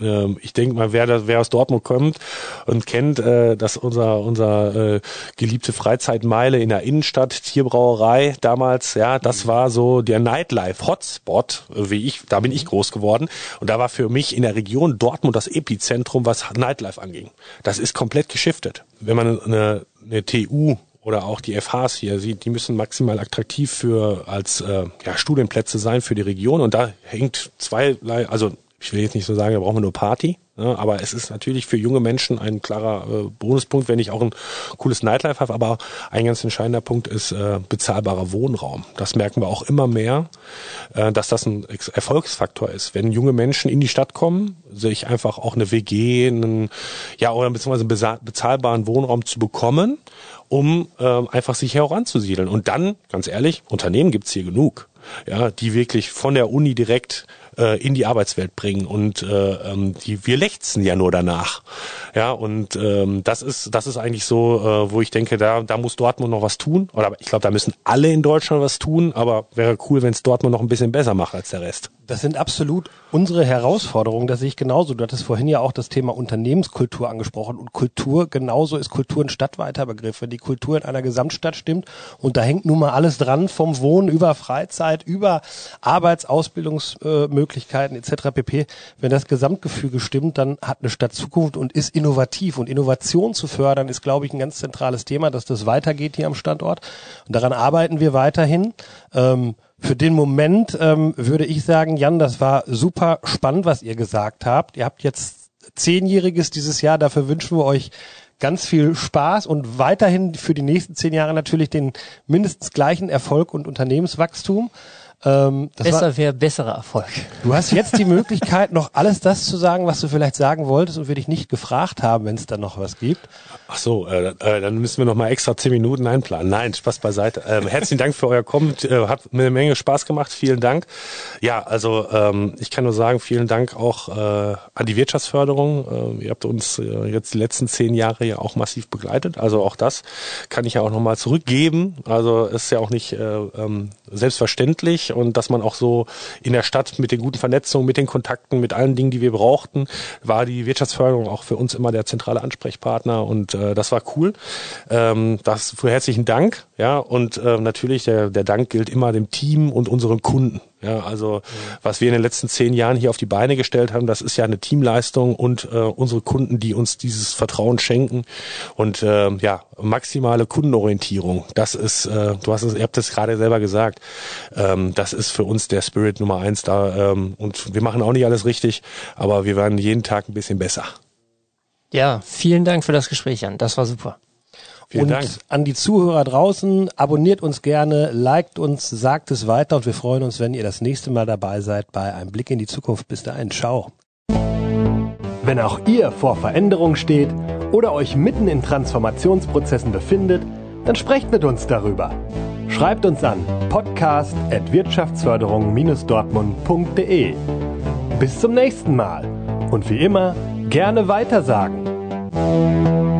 ähm, ich denke mal, wer, wer aus Dortmund kommt und kennt, äh, dass unser unser äh, geliebte Freizeitmeile in der Innenstadt Tierbrauerei damals, ja, das mhm. war so der Nightlife Hotspot, wie ich, da bin ich groß geworden und da war für mich in der Region Dortmund das Epizentrum, was Nightlife anging. Das ist komplett geschiftet. Wenn man eine, eine TU oder auch die FHs hier sieht, die müssen maximal attraktiv für als äh, ja, Studienplätze sein für die Region und da hängt zwei, also ich will jetzt nicht so sagen, da brauchen wir nur Party, ne, aber es ist natürlich für junge Menschen ein klarer äh, Bonuspunkt, wenn ich auch ein cooles Nightlife habe, aber ein ganz entscheidender Punkt ist äh, bezahlbarer Wohnraum. Das merken wir auch immer mehr, äh, dass das ein Erfolgsfaktor ist. Wenn junge Menschen in die Stadt kommen, sich einfach auch eine WG, einen, ja, oder beziehungsweise einen bezahlbaren Wohnraum zu bekommen, um äh, einfach sich heranzusiedeln. Und dann, ganz ehrlich, Unternehmen gibt's hier genug ja, die wirklich von der Uni direkt äh, in die Arbeitswelt bringen und äh, ähm, die wir lechzen ja nur danach. Ja, und ähm, das ist das ist eigentlich so, äh, wo ich denke, da da muss Dortmund noch was tun. Oder ich glaube, da müssen alle in Deutschland was tun, aber wäre cool, wenn es Dortmund noch ein bisschen besser macht als der Rest. Das sind absolut unsere Herausforderungen, das sehe ich genauso. Du hattest vorhin ja auch das Thema Unternehmenskultur angesprochen und Kultur, genauso ist Kultur ein stadtweiter Begriff. Wenn die Kultur in einer Gesamtstadt stimmt und da hängt nun mal alles dran, vom Wohnen über Freizeit, über Arbeitsausbildungsmöglichkeiten etc. pp. Wenn das Gesamtgefüge stimmt, dann hat eine Stadt Zukunft und ist innovativ. Und Innovation zu fördern ist, glaube ich, ein ganz zentrales Thema, dass das weitergeht hier am Standort. Und daran arbeiten wir weiterhin. Ähm, für den Moment ähm, würde ich sagen, Jan, das war super spannend, was ihr gesagt habt. Ihr habt jetzt zehnjähriges dieses Jahr, dafür wünschen wir euch ganz viel Spaß und weiterhin für die nächsten zehn Jahre natürlich den mindestens gleichen Erfolg und Unternehmenswachstum. Ähm, Besser wäre besserer Erfolg. Du hast jetzt die Möglichkeit, noch alles das zu sagen, was du vielleicht sagen wolltest und wir dich nicht gefragt haben, wenn es da noch was gibt. Ach so, äh, äh, dann müssen wir noch mal extra zehn Minuten einplanen. Nein, Spaß beiseite. Ähm, herzlichen Dank für euer Kommen. Äh, hat mir eine Menge Spaß gemacht. Vielen Dank. Ja, also ähm, ich kann nur sagen, vielen Dank auch äh, an die Wirtschaftsförderung. Äh, ihr habt uns äh, jetzt die letzten zehn Jahre ja auch massiv begleitet. Also auch das kann ich ja auch noch mal zurückgeben. Also ist ja auch nicht äh, ähm, selbstverständlich und dass man auch so in der Stadt mit den guten Vernetzungen, mit den Kontakten, mit allen Dingen, die wir brauchten, war die Wirtschaftsförderung auch für uns immer der zentrale Ansprechpartner und äh, das war cool. Ähm, das für herzlichen Dank, ja und äh, natürlich der der Dank gilt immer dem Team und unseren Kunden. Ja, also was wir in den letzten zehn Jahren hier auf die Beine gestellt haben, das ist ja eine Teamleistung und äh, unsere Kunden, die uns dieses Vertrauen schenken und äh, ja maximale Kundenorientierung. Das ist, äh, du hast es, ihr habt es gerade selber gesagt, ähm, das ist für uns der Spirit Nummer eins da ähm, und wir machen auch nicht alles richtig, aber wir werden jeden Tag ein bisschen besser. Ja, vielen Dank für das Gespräch, Jan. Das war super. Vielen und Dank. an die Zuhörer draußen, abonniert uns gerne, liked uns, sagt es weiter und wir freuen uns, wenn ihr das nächste Mal dabei seid bei einem Blick in die Zukunft. Bis dahin, ciao. Wenn auch ihr vor Veränderung steht oder euch mitten in Transformationsprozessen befindet, dann sprecht mit uns darüber. Schreibt uns an podcast.wirtschaftsförderung-dortmund.de. Bis zum nächsten Mal und wie immer gerne weitersagen.